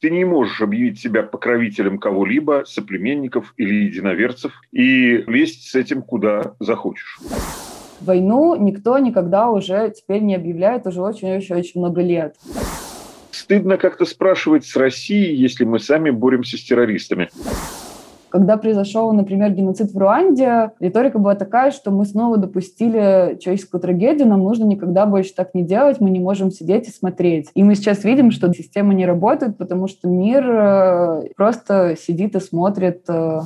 Ты не можешь объявить себя покровителем кого-либо, соплеменников или единоверцев, и лезть с этим куда захочешь. Войну никто никогда уже теперь не объявляет уже очень-очень-очень много лет. Стыдно как-то спрашивать с Россией, если мы сами боремся с террористами. Когда произошел, например, геноцид в Руанде, риторика была такая, что мы снова допустили человеческую трагедию, нам нужно никогда больше так не делать, мы не можем сидеть и смотреть. И мы сейчас видим, что система не работает, потому что мир э, просто сидит и смотрит э,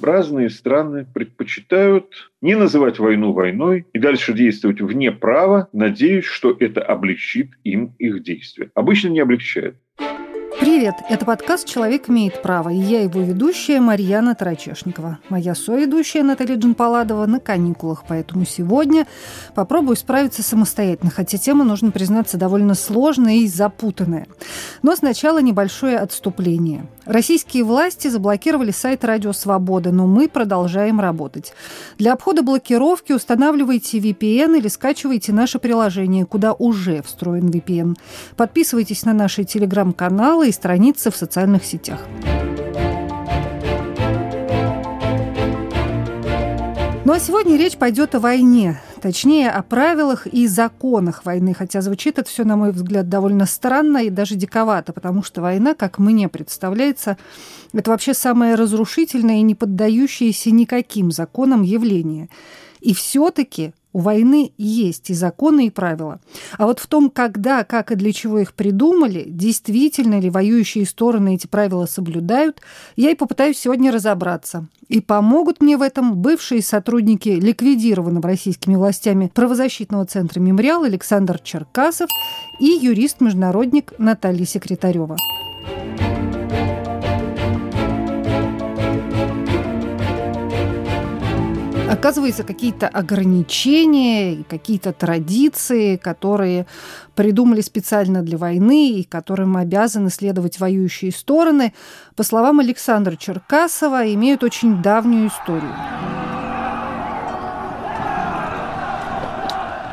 разные страны предпочитают не называть войну войной и дальше действовать вне права, надеясь, что это облегчит им их действия. Обычно не облегчает. Привет! Это подкаст «Человек имеет право» и я его ведущая Марьяна Тарачешникова. Моя соведущая Наталья Джанпаладова на каникулах, поэтому сегодня попробую справиться самостоятельно, хотя тема, нужно признаться, довольно сложная и запутанная. Но сначала небольшое отступление. Российские власти заблокировали сайт «Радио Свобода», но мы продолжаем работать. Для обхода блокировки устанавливайте VPN или скачивайте наше приложение, куда уже встроен VPN. Подписывайтесь на наши телеграм-каналы и страницы в социальных сетях. Ну а сегодня речь пойдет о войне. Точнее, о правилах и законах войны, хотя звучит это все, на мой взгляд, довольно странно и даже диковато, потому что война, как мне представляется, это вообще самое разрушительное и не поддающееся никаким законам явление. И все-таки у войны есть и законы, и правила. А вот в том, когда, как и для чего их придумали, действительно ли воюющие стороны эти правила соблюдают, я и попытаюсь сегодня разобраться. И помогут мне в этом бывшие сотрудники ликвидированного российскими властями правозащитного центра «Мемориал» Александр Черкасов и юрист-международник Наталья Секретарева. Оказывается, какие-то ограничения, какие-то традиции, которые придумали специально для войны и которым обязаны следовать воюющие стороны, по словам Александра Черкасова, имеют очень давнюю историю.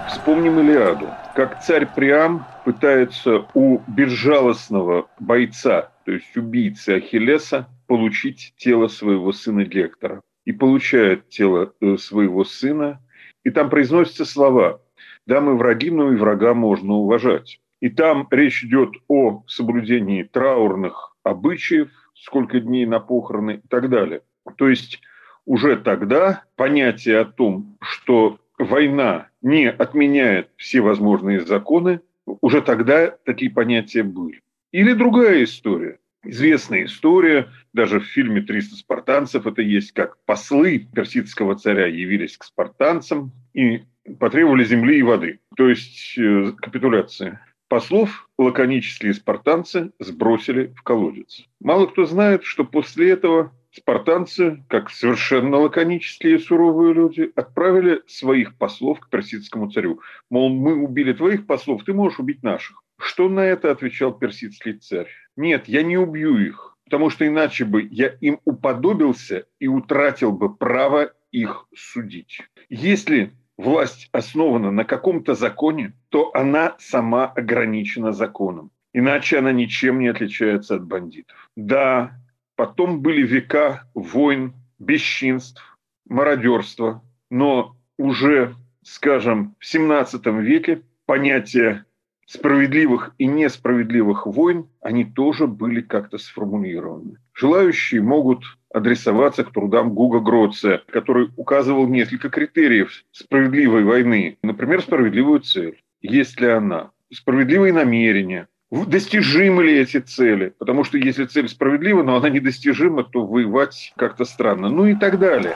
Вспомним Илиаду. Как царь Приам пытается у безжалостного бойца, то есть убийцы Ахиллеса, получить тело своего сына Гектора и получает тело э, своего сына, и там произносятся слова «Да, мы враги, но и врага можно уважать». И там речь идет о соблюдении траурных обычаев, сколько дней на похороны и так далее. То есть уже тогда понятие о том, что война не отменяет все возможные законы, уже тогда такие понятия были. Или другая история известная история, даже в фильме «300 спартанцев» это есть, как послы персидского царя явились к спартанцам и потребовали земли и воды, то есть э, капитуляции. Послов лаконические спартанцы сбросили в колодец. Мало кто знает, что после этого спартанцы, как совершенно лаконические и суровые люди, отправили своих послов к персидскому царю. Мол, мы убили твоих послов, ты можешь убить наших. Что на это отвечал персидский царь? Нет, я не убью их, потому что иначе бы я им уподобился и утратил бы право их судить. Если власть основана на каком-то законе, то она сама ограничена законом. Иначе она ничем не отличается от бандитов. Да, потом были века войн, бесчинств, мародерства, но уже, скажем, в 17 веке понятие справедливых и несправедливых войн, они тоже были как-то сформулированы. Желающие могут адресоваться к трудам Гуга Гроция, который указывал несколько критериев справедливой войны. Например, справедливую цель. Есть ли она? Справедливые намерения. Достижимы ли эти цели? Потому что если цель справедлива, но она недостижима, то воевать как-то странно. Ну и так далее.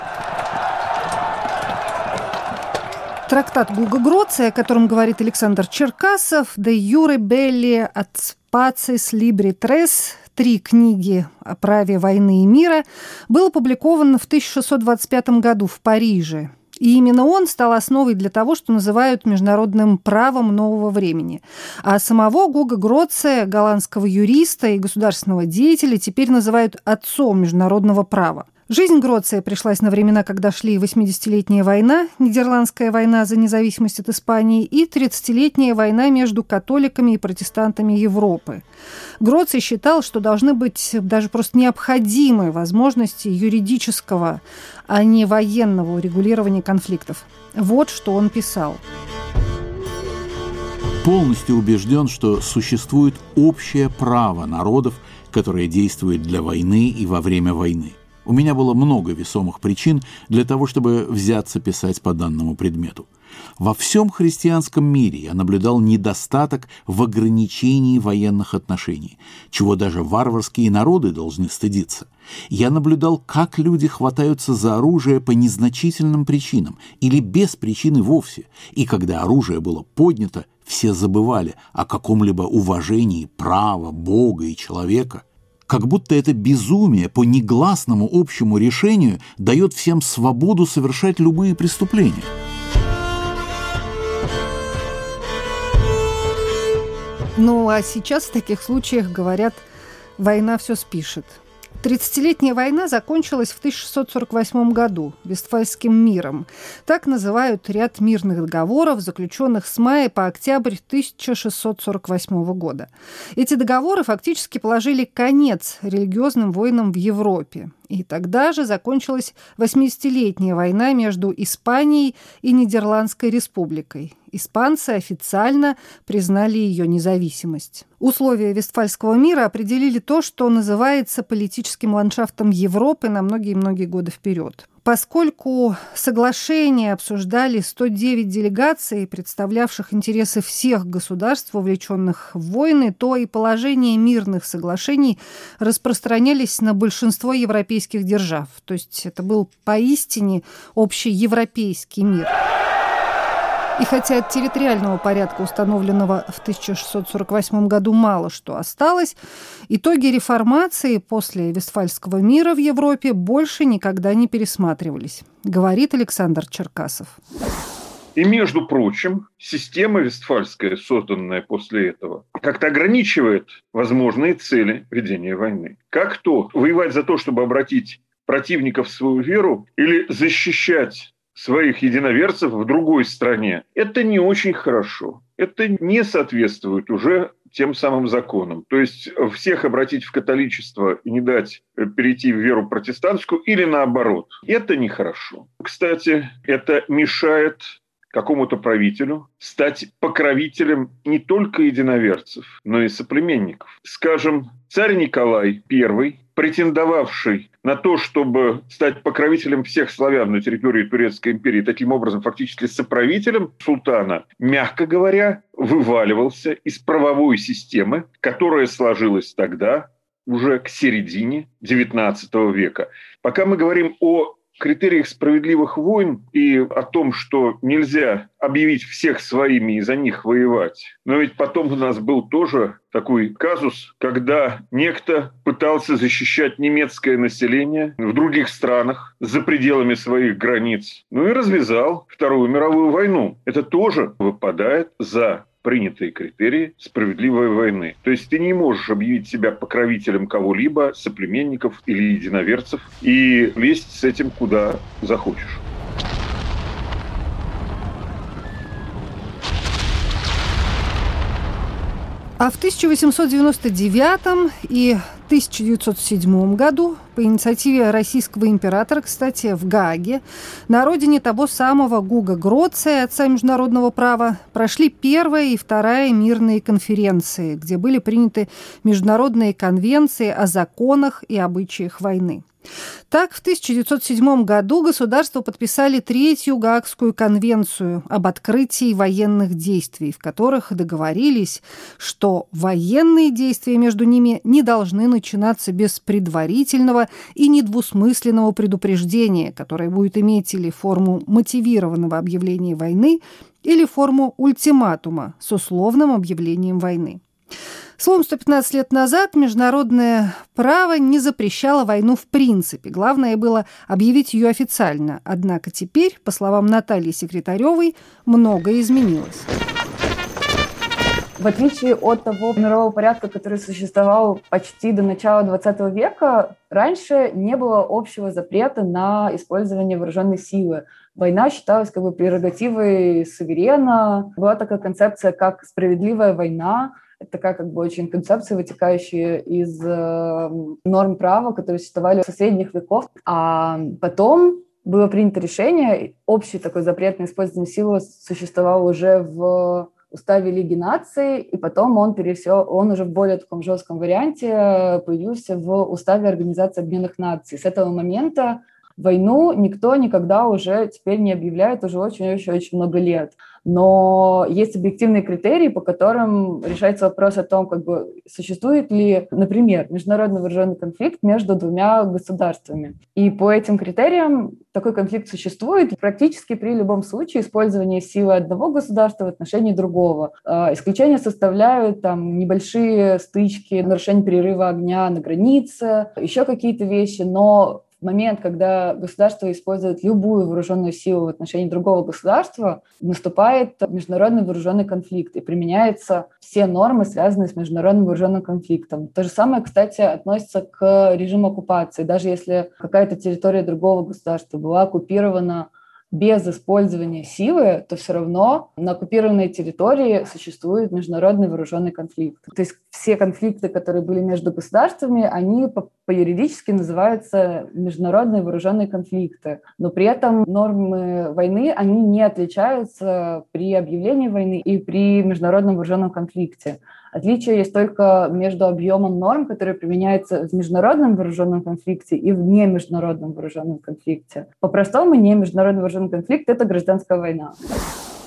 Трактат Гуга о котором говорит Александр Черкасов, «De Jure Belli at Spaces Libri Tres», три книги о праве войны и мира, был опубликован в 1625 году в Париже. И именно он стал основой для того, что называют международным правом нового времени. А самого Гуга Гроция, голландского юриста и государственного деятеля, теперь называют отцом международного права – Жизнь Гроция пришлась на времена, когда шли 80-летняя война, Нидерландская война за независимость от Испании и 30-летняя война между католиками и протестантами Европы. Гроций считал, что должны быть даже просто необходимые возможности юридического, а не военного урегулирования конфликтов. Вот что он писал. Полностью убежден, что существует общее право народов, которое действует для войны и во время войны. У меня было много весомых причин для того, чтобы взяться писать по данному предмету. Во всем христианском мире я наблюдал недостаток в ограничении военных отношений, чего даже варварские народы должны стыдиться. Я наблюдал, как люди хватаются за оружие по незначительным причинам или без причины вовсе, и когда оружие было поднято, все забывали о каком-либо уважении права, Бога и человека как будто это безумие по негласному общему решению дает всем свободу совершать любые преступления. Ну а сейчас в таких случаях говорят, война все спишет. Тридцатилетняя война закончилась в 1648 году Вестфальским миром. Так называют ряд мирных договоров, заключенных с мая по октябрь 1648 года. Эти договоры фактически положили конец религиозным войнам в Европе. И тогда же закончилась 80-летняя война между Испанией и Нидерландской республикой. Испанцы официально признали ее независимость. Условия Вестфальского мира определили то, что называется политическим ландшафтом Европы на многие-многие годы вперед. Поскольку соглашения обсуждали 109 делегаций, представлявших интересы всех государств, вовлеченных в войны, то и положения мирных соглашений распространялись на большинство европейских держав. То есть это был поистине общий европейский мир. И хотя от территориального порядка, установленного в 1648 году, мало что осталось, итоги реформации после Вестфальского мира в Европе больше никогда не пересматривались, говорит Александр Черкасов. И, между прочим, система Вестфальская, созданная после этого, как-то ограничивает возможные цели ведения войны. Как то воевать за то, чтобы обратить противников в свою веру или защищать своих единоверцев в другой стране. Это не очень хорошо. Это не соответствует уже тем самым законам. То есть всех обратить в католичество и не дать э, перейти в веру протестантскую или наоборот. Это нехорошо. Кстати, это мешает какому-то правителю стать покровителем не только единоверцев, но и соплеменников. Скажем, царь Николай I претендовавший на то, чтобы стать покровителем всех славян на территории Турецкой империи, таким образом фактически соправителем султана, мягко говоря, вываливался из правовой системы, которая сложилась тогда, уже к середине XIX века. Пока мы говорим о критериях справедливых войн и о том, что нельзя объявить всех своими и за них воевать. Но ведь потом у нас был тоже такой казус, когда некто пытался защищать немецкое население в других странах за пределами своих границ. Ну и развязал Вторую мировую войну. Это тоже выпадает за принятые критерии справедливой войны. То есть ты не можешь объявить себя покровителем кого-либо, соплеменников или единоверцев, и лезть с этим куда захочешь. А в 1899 и 1907 году по инициативе российского императора, кстати, в Гааге, на родине того самого Гуга Гроция, отца международного права, прошли первая и вторая мирные конференции, где были приняты международные конвенции о законах и обычаях войны. Так, в 1907 году государства подписали Третью Гаагскую конвенцию об открытии военных действий, в которых договорились, что военные действия между ними не должны начинаться без предварительного и недвусмысленного предупреждения, которое будет иметь или форму мотивированного объявления войны, или форму ультиматума с условным объявлением войны. Словом, 115 лет назад международное право не запрещало войну в принципе. Главное было объявить ее официально. Однако теперь, по словам Натальи Секретаревой, многое изменилось. В отличие от того мирового порядка, который существовал почти до начала 20 века, раньше не было общего запрета на использование вооруженной силы. Война считалась как бы прерогативой суверена. Была такая концепция, как справедливая война. Это такая как бы очень концепция, вытекающая из э, норм права, которые существовали со средних веков. А потом было принято решение, общий такой запрет на использование силы существовал уже в уставе Лиги наций, и потом он пересел, он уже в более таком жестком варианте э, появился в уставе Организации Объединенных Наций. С этого момента войну никто никогда уже теперь не объявляет уже очень-очень-очень много лет. Но есть объективные критерии, по которым решается вопрос о том, как бы существует ли, например, международный вооруженный конфликт между двумя государствами. И по этим критериям такой конфликт существует практически при любом случае использования силы одного государства в отношении другого. А, исключения составляют там небольшие стычки, нарушение перерыва огня на границе, еще какие-то вещи, но момент, когда государство использует любую вооруженную силу в отношении другого государства, наступает международный вооруженный конфликт и применяются все нормы, связанные с международным вооруженным конфликтом. То же самое, кстати, относится к режиму оккупации. Даже если какая-то территория другого государства была оккупирована без использования силы, то все равно на оккупированной территории существует международный вооруженный конфликт. То есть все конфликты, которые были между государствами, они по, по юридически называются международные вооруженные конфликты. Но при этом нормы войны, они не отличаются при объявлении войны и при международном вооруженном конфликте. Отличие есть только между объемом норм, которые применяются в международном вооруженном конфликте и в немеждународном вооруженном конфликте. По-простому, не международный вооруженный конфликт – это гражданская война.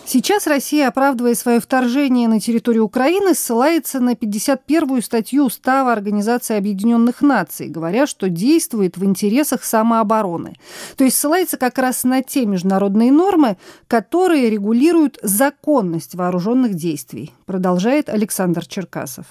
Сейчас Россия, оправдывая свое вторжение на территорию Украины, ссылается на 51-ю статью Устава Организации Объединенных Наций, говоря, что действует в интересах самообороны. То есть ссылается как раз на те международные нормы, которые регулируют законность вооруженных действий, продолжает Александр Черкасов.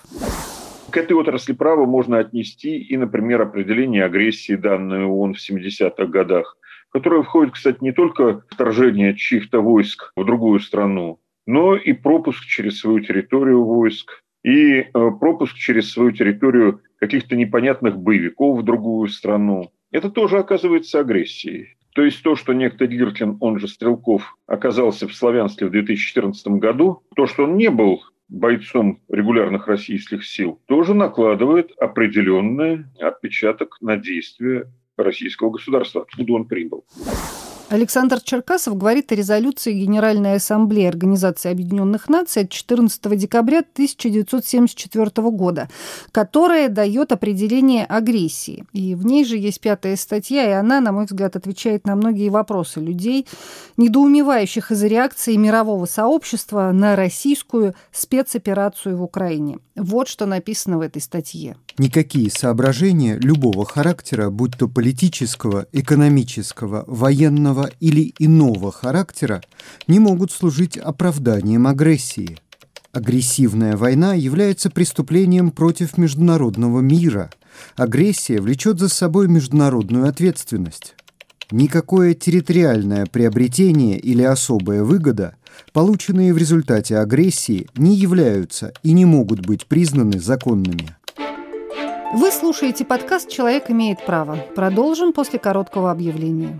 К этой отрасли права можно отнести и, например, определение агрессии, данное ООН в 70-х годах, которое входит, кстати, не только вторжение чьих-то войск в другую страну, но и пропуск через свою территорию войск, и э, пропуск через свою территорию каких-то непонятных боевиков в другую страну. Это тоже оказывается агрессией. То есть то, что некто Гиркин, он же Стрелков, оказался в Славянске в 2014 году, то, что он не был бойцом регулярных российских сил, тоже накладывает определенный отпечаток на действия российского государства, откуда он прибыл. Александр Черкасов говорит о резолюции Генеральной Ассамблеи Организации Объединенных Наций от 14 декабря 1974 года, которая дает определение агрессии. И в ней же есть пятая статья, и она, на мой взгляд, отвечает на многие вопросы людей, недоумевающих из-за реакции мирового сообщества на российскую спецоперацию в Украине. Вот что написано в этой статье. Никакие соображения любого характера, будь то политического, экономического, военного или иного характера, не могут служить оправданием агрессии. Агрессивная война является преступлением против международного мира. Агрессия влечет за собой международную ответственность. Никакое территориальное приобретение или особая выгода, полученные в результате агрессии, не являются и не могут быть признаны законными. Вы слушаете подкаст «Человек имеет право». Продолжим после короткого объявления.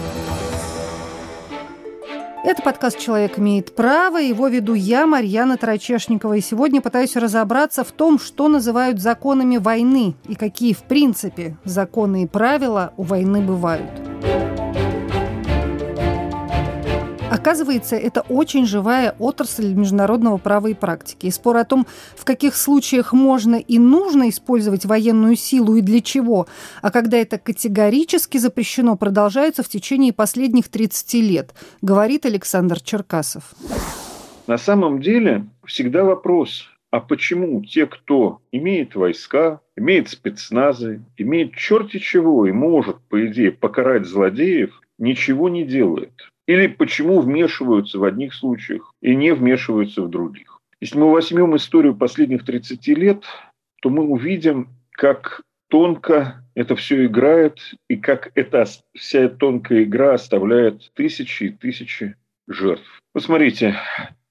Это подкаст «Человек имеет право». Его веду я, Марьяна Тарачешникова. И сегодня пытаюсь разобраться в том, что называют законами войны и какие, в принципе, законы и правила у войны бывают. Оказывается, это очень живая отрасль международного права и практики. И спор о том, в каких случаях можно и нужно использовать военную силу и для чего, а когда это категорически запрещено, продолжается в течение последних 30 лет, говорит Александр Черкасов. На самом деле всегда вопрос, а почему те, кто имеет войска, имеет спецназы, имеет черти чего и может, по идее, покарать злодеев, ничего не делает? Или почему вмешиваются в одних случаях и не вмешиваются в других? Если мы возьмем историю последних 30 лет, то мы увидим, как тонко это все играет, и как эта вся тонкая игра оставляет тысячи и тысячи жертв. Посмотрите,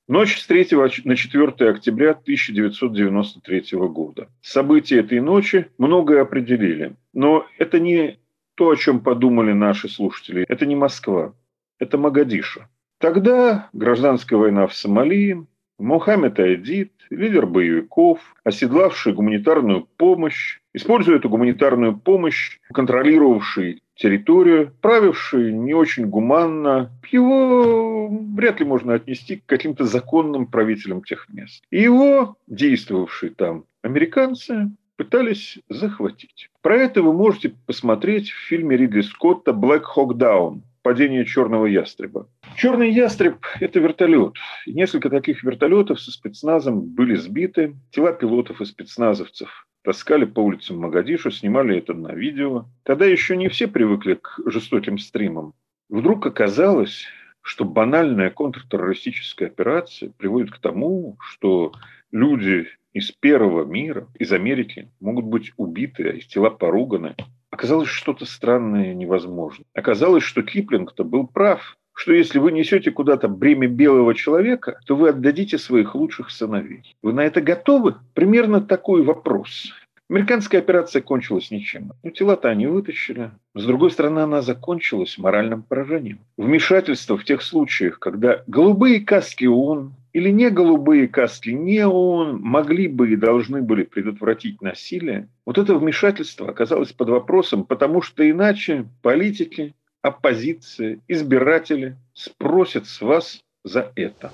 Ночь с 3 на 4 октября 1993 года. События этой ночи многое определили. Но это не то, о чем подумали наши слушатели. Это не Москва. Это Магадиша. Тогда гражданская война в Сомали, Мухаммед Айдид, лидер боевиков, оседлавший гуманитарную помощь, используя эту гуманитарную помощь, контролировавший территорию, правивший не очень гуманно, его вряд ли можно отнести к каким-то законным правителям тех мест. И его, действовавшие там американцы, пытались захватить. Про это вы можете посмотреть в фильме Ридли Скотта «Black Hawk Down» «Падение черного ястреба». Черный ястреб – это вертолет. И несколько таких вертолетов со спецназом были сбиты. Тела пилотов и спецназовцев таскали по улицам Магадишу, снимали это на видео. Тогда еще не все привыкли к жестоким стримам. Вдруг оказалось, что банальная контртеррористическая операция приводит к тому, что люди из первого мира, из Америки, могут быть убиты, а их тела поруганы. Оказалось, что-то странное невозможно. Оказалось, что Киплинг-то был прав что если вы несете куда-то бремя белого человека, то вы отдадите своих лучших сыновей. Вы на это готовы? Примерно такой вопрос. Американская операция кончилась ничем. Ну, тела-то они вытащили. С другой стороны, она закончилась моральным поражением. Вмешательство в тех случаях, когда голубые каски ООН или не голубые каски не ООН могли бы и должны были предотвратить насилие, вот это вмешательство оказалось под вопросом, потому что иначе политики, оппозиция, избиратели спросят с вас за это.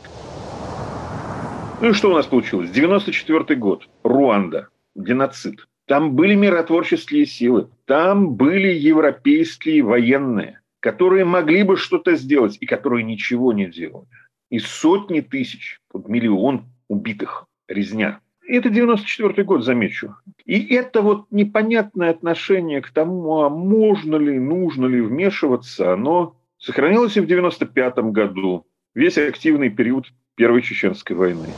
Ну и что у нас получилось? 94 год. Руанда. Геноцид. Там были миротворческие силы. Там были европейские военные, которые могли бы что-то сделать и которые ничего не делали. И сотни тысяч, вот миллион убитых, резня. Это 94 год, замечу. И это вот непонятное отношение к тому, а можно ли, нужно ли вмешиваться, оно сохранилось и в 95 году, весь активный период Первой Чеченской войны.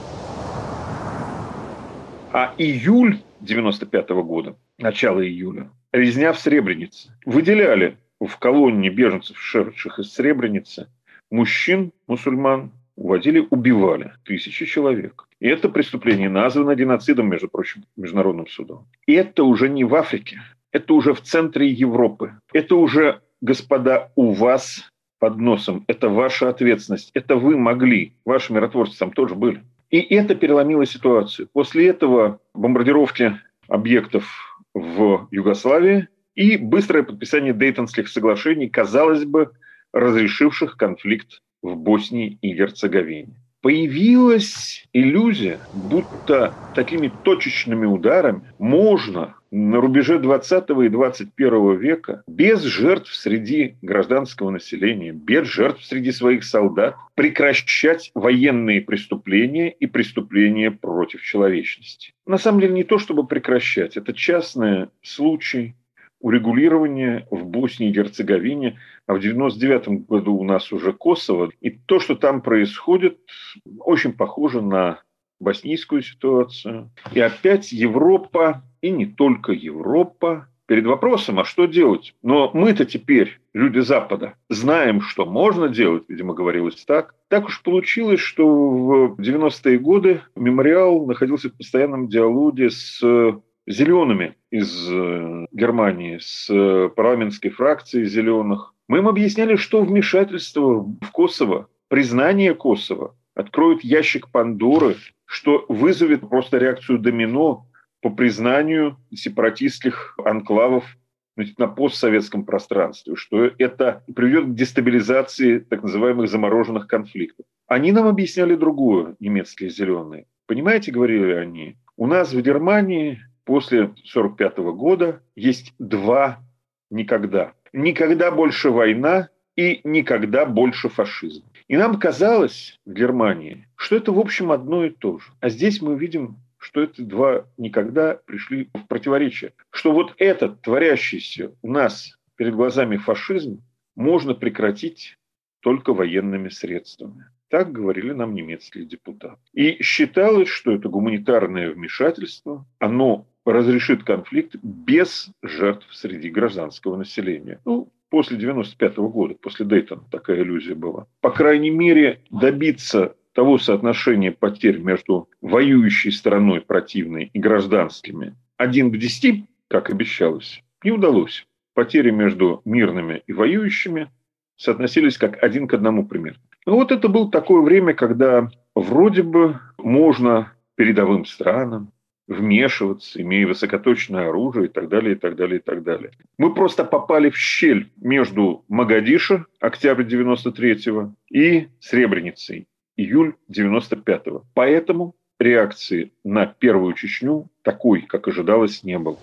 А июль 95 года, начало июля, резня в Сребренице. Выделяли в колонне беженцев, шедших из Сребреницы, мужчин, мусульман, уводили, убивали тысячи человек. И это преступление названо геноцидом, между прочим, Международным судом. И это уже не в Африке, это уже в центре Европы. Это уже, господа, у вас под носом. Это ваша ответственность. Это вы могли. Ваши миротворцы там тоже были. И это переломило ситуацию. После этого бомбардировки объектов в Югославии и быстрое подписание Дейтонских соглашений, казалось бы, разрешивших конфликт в Боснии и Герцеговине появилась иллюзия, будто такими точечными ударами можно на рубеже 20 и 21 века без жертв среди гражданского населения, без жертв среди своих солдат прекращать военные преступления и преступления против человечности. На самом деле не то, чтобы прекращать, это частный случай урегулирования в Боснии и Герцеговине, а в 99 году у нас уже Косово. И то, что там происходит, очень похоже на боснийскую ситуацию. И опять Европа, и не только Европа, перед вопросом, а что делать? Но мы-то теперь, люди Запада, знаем, что можно делать, видимо, говорилось так. Так уж получилось, что в 90-е годы мемориал находился в постоянном диалоге с зелеными из э, Германии, с э, парламентской фракцией зеленых. Мы им объясняли, что вмешательство в Косово, признание Косово откроет ящик Пандоры, что вызовет просто реакцию домино по признанию сепаратистских анклавов на постсоветском пространстве, что это приведет к дестабилизации так называемых замороженных конфликтов. Они нам объясняли другое, немецкие зеленые. Понимаете, говорили они, у нас в Германии после 1945 года есть два никогда. Никогда больше война и никогда больше фашизм. И нам казалось в Германии, что это, в общем, одно и то же. А здесь мы видим, что эти два никогда пришли в противоречие. Что вот этот творящийся у нас перед глазами фашизм можно прекратить только военными средствами. Так говорили нам немецкие депутаты. И считалось, что это гуманитарное вмешательство, оно разрешит конфликт без жертв среди гражданского населения. Ну, после 95 -го года, после Дейтона такая иллюзия была. По крайней мере, добиться того соотношения потерь между воюющей стороной противной и гражданскими один к десяти, как обещалось, не удалось. Потери между мирными и воюющими соотносились как один к одному примерно. Ну вот это было такое время, когда вроде бы можно передовым странам вмешиваться, имея высокоточное оружие и так далее, и так далее, и так далее. Мы просто попали в щель между Магадишо, октябрь 93-го, и Сребреницей, июль 95-го. Поэтому реакции на первую Чечню такой, как ожидалось, не было.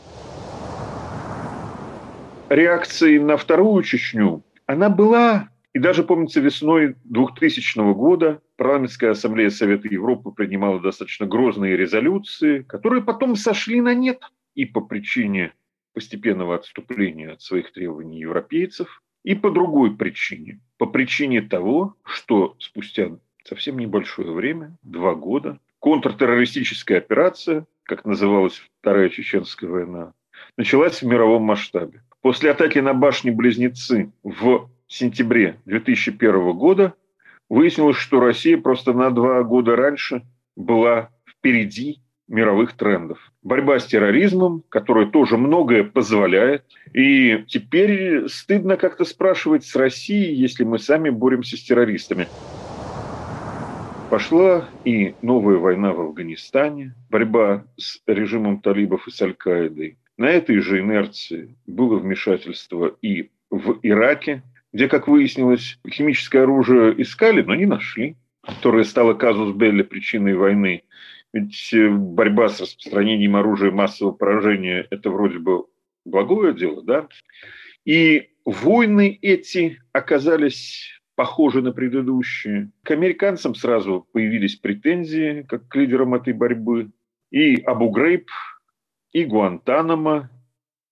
Реакции на вторую Чечню, она была, и даже, помнится, весной 2000 года Парламентская ассамблея Совета Европы принимала достаточно грозные резолюции, которые потом сошли на нет и по причине постепенного отступления от своих требований европейцев, и по другой причине. По причине того, что спустя совсем небольшое время, два года, контртеррористическая операция, как называлась Вторая Чеченская война, началась в мировом масштабе. После атаки на башни-близнецы в сентябре 2001 года выяснилось, что Россия просто на два года раньше была впереди мировых трендов. Борьба с терроризмом, которая тоже многое позволяет. И теперь стыдно как-то спрашивать с Россией, если мы сами боремся с террористами. Пошла и новая война в Афганистане, борьба с режимом талибов и с Аль-Каидой. На этой же инерции было вмешательство и в Ираке, где, как выяснилось, химическое оружие искали, но не нашли, которое стало казус Белли причиной войны. Ведь э, борьба с распространением оружия массового поражения – это вроде бы благое дело, да? И войны эти оказались похожи на предыдущие. К американцам сразу появились претензии, как к лидерам этой борьбы. И Абу Грейб, и Гуантанамо,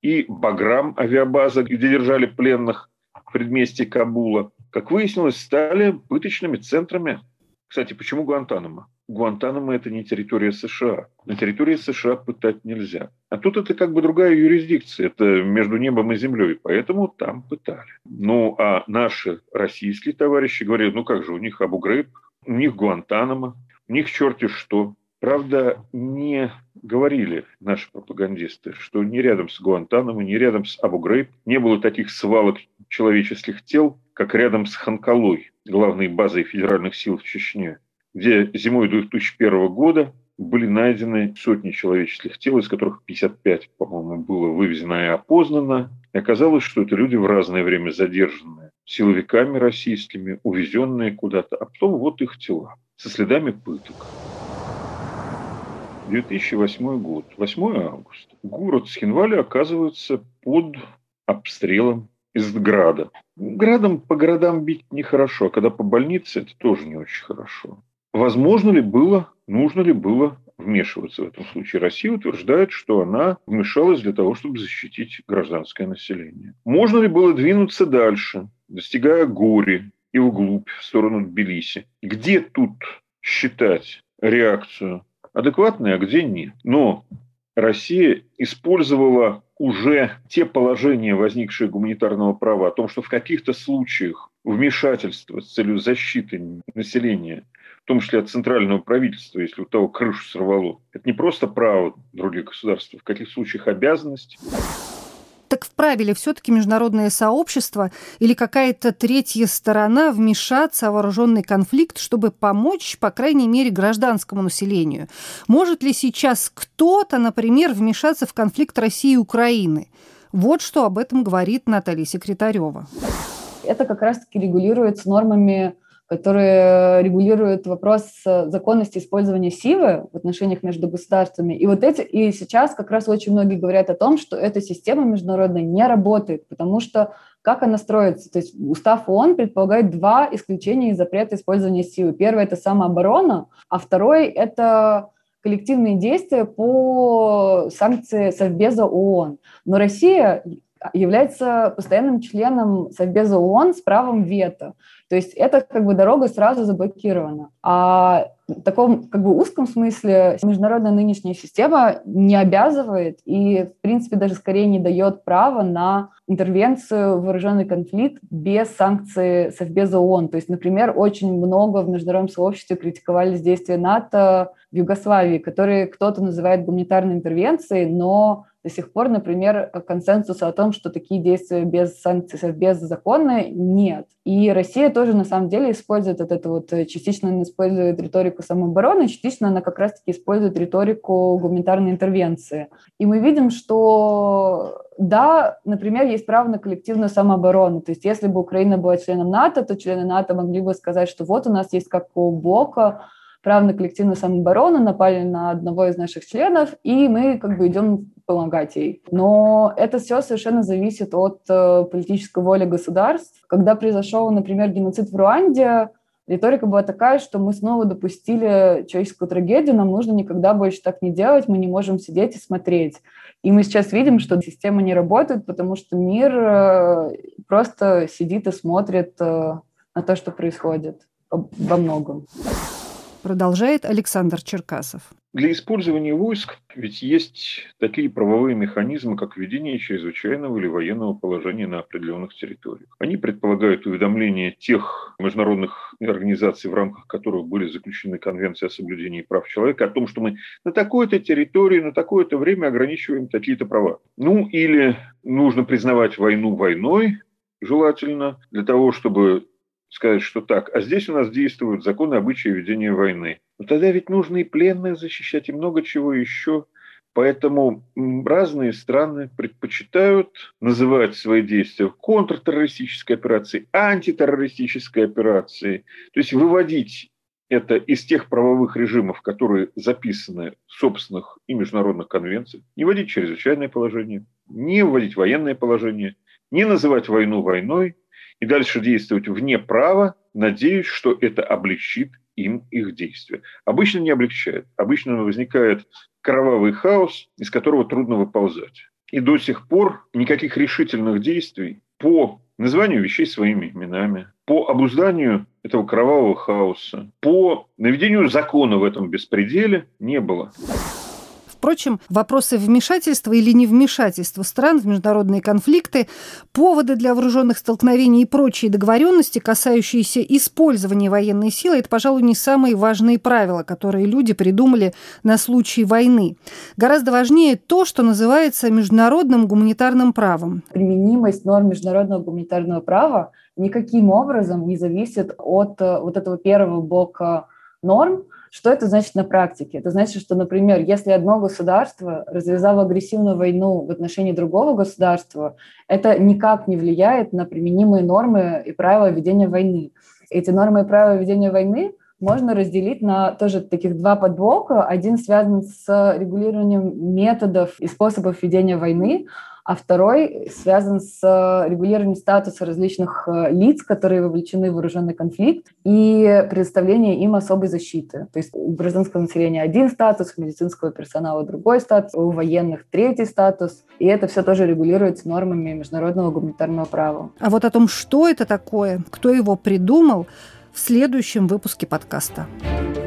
и Баграм, авиабаза, где держали пленных, предместье Кабула, как выяснилось, стали пыточными центрами. Кстати, почему Гуантанамо? Гуантанамо – это не территория США. На территории США пытать нельзя. А тут это как бы другая юрисдикция. Это между небом и землей. Поэтому там пытали. Ну, а наши российские товарищи говорили, ну как же, у них Абу Грейб, у них Гуантанамо, у них черти что. Правда, не говорили наши пропагандисты, что ни рядом с Гуантанамо, ни рядом с Абу-Грейб не было таких свалок человеческих тел, как рядом с Ханкалой, главной базой федеральных сил в Чечне, где зимой 2001 года были найдены сотни человеческих тел, из которых 55, по-моему, было вывезено и опознано. И оказалось, что это люди в разное время задержанные силовиками российскими, увезенные куда-то, а потом вот их тела со следами пыток. 2008 год, 8 августа. Город Схинвали оказывается под обстрелом из града. Градом по городам бить нехорошо, а когда по больнице, это тоже не очень хорошо. Возможно ли было, нужно ли было вмешиваться в этом случае? Россия утверждает, что она вмешалась для того, чтобы защитить гражданское население. Можно ли было двинуться дальше, достигая Гори и вглубь, в сторону Тбилиси? Где тут считать реакцию адекватные, а где нет. Но Россия использовала уже те положения, возникшие гуманитарного права, о том, что в каких-то случаях вмешательство с целью защиты населения, в том числе от центрального правительства, если у того крышу сорвало, это не просто право других государств, в каких случаях обязанность. Так вправе ли все-таки международное сообщество или какая-то третья сторона вмешаться в вооруженный конфликт, чтобы помочь, по крайней мере, гражданскому населению? Может ли сейчас кто-то, например, вмешаться в конфликт России и Украины? Вот что об этом говорит Наталья Секретарева. Это как раз-таки регулируется нормами которые регулируют вопрос законности использования силы в отношениях между государствами. И вот эти, и сейчас как раз очень многие говорят о том, что эта система международная не работает, потому что как она строится? То есть устав ООН предполагает два исключения из запрета использования силы. Первое – это самооборона, а второй – это коллективные действия по санкции Совбеза ООН. Но Россия является постоянным членом Совбеза ООН с правом вето. То есть это как бы дорога сразу заблокирована. А в таком как бы узком смысле международная нынешняя система не обязывает и, в принципе, даже скорее не дает права на интервенцию в вооруженный конфликт без санкций Совбеза ООН. То есть, например, очень много в международном сообществе критиковали действия НАТО в Югославии, которые кто-то называет гуманитарной интервенцией, но до сих пор, например, консенсуса о том, что такие действия без санкций, без законы, нет. И Россия тоже, на самом деле, использует вот это вот, э, частично она использует риторику самообороны, частично она как раз-таки использует риторику гуманитарной интервенции. И мы видим, что да, например, есть право на коллективную самооборону. То есть если бы Украина была членом НАТО, то члены НАТО могли бы сказать, что вот у нас есть как у блока право на коллективную самооборону, напали на одного из наших членов, и мы как бы идем помогать ей. Но это все совершенно зависит от э, политической воли государств. Когда произошел, например, геноцид в Руанде, риторика была такая, что мы снова допустили человеческую трагедию, нам нужно никогда больше так не делать, мы не можем сидеть и смотреть. И мы сейчас видим, что система не работает, потому что мир э, просто сидит и смотрит э, на то, что происходит во многом продолжает Александр Черкасов. Для использования войск ведь есть такие правовые механизмы, как введение чрезвычайного или военного положения на определенных территориях. Они предполагают уведомление тех международных организаций, в рамках которых были заключены конвенции о соблюдении прав человека, о том, что мы на такой-то территории, на такое-то время ограничиваем такие-то права. Ну или нужно признавать войну войной, желательно, для того, чтобы сказать, что так, а здесь у нас действуют законы обычаи ведения войны. Но тогда ведь нужно и пленных защищать, и много чего еще. Поэтому разные страны предпочитают называть свои действия контртеррористической операцией, антитеррористической операцией. То есть выводить это из тех правовых режимов, которые записаны в собственных и международных конвенциях, не вводить чрезвычайное положение, не вводить военное положение, не называть войну войной, и дальше действовать вне права, надеюсь, что это облегчит им их действия. Обычно не облегчает. Обычно возникает кровавый хаос, из которого трудно выползать. И до сих пор никаких решительных действий по названию вещей своими именами, по обузданию этого кровавого хаоса, по наведению закона в этом беспределе не было. Впрочем, вопросы вмешательства или невмешательства стран в международные конфликты, поводы для вооруженных столкновений и прочие договоренности, касающиеся использования военной силы, это, пожалуй, не самые важные правила, которые люди придумали на случай войны. Гораздо важнее то, что называется международным гуманитарным правом. Применимость норм международного гуманитарного права никаким образом не зависит от э, вот этого первого блока норм, что это значит на практике? Это значит, что, например, если одно государство развязало агрессивную войну в отношении другого государства, это никак не влияет на применимые нормы и правила ведения войны. Эти нормы и правила ведения войны можно разделить на тоже таких два подблока. Один связан с регулированием методов и способов ведения войны, а второй связан с э, регулированием статуса различных э, лиц, которые вовлечены в вооруженный конфликт, и предоставление им особой защиты. То есть у гражданского населения один статус, у медицинского персонала другой статус, у военных третий статус, и это все тоже регулируется нормами международного гуманитарного права. А вот о том, что это такое, кто его придумал, в следующем выпуске подкаста. Это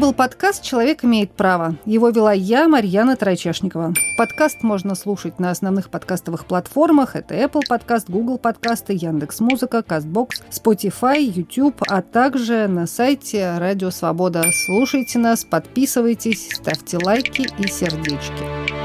был подкаст «Человек имеет право». Его вела я, Марьяна Трачешникова. Подкаст можно слушать на основных подкастовых платформах. Это Apple Podcast, Google подкасты, Яндекс Музыка, Castbox, Spotify, YouTube, а также на сайте Радио Свобода. Слушайте нас, подписывайтесь, ставьте лайки и сердечки.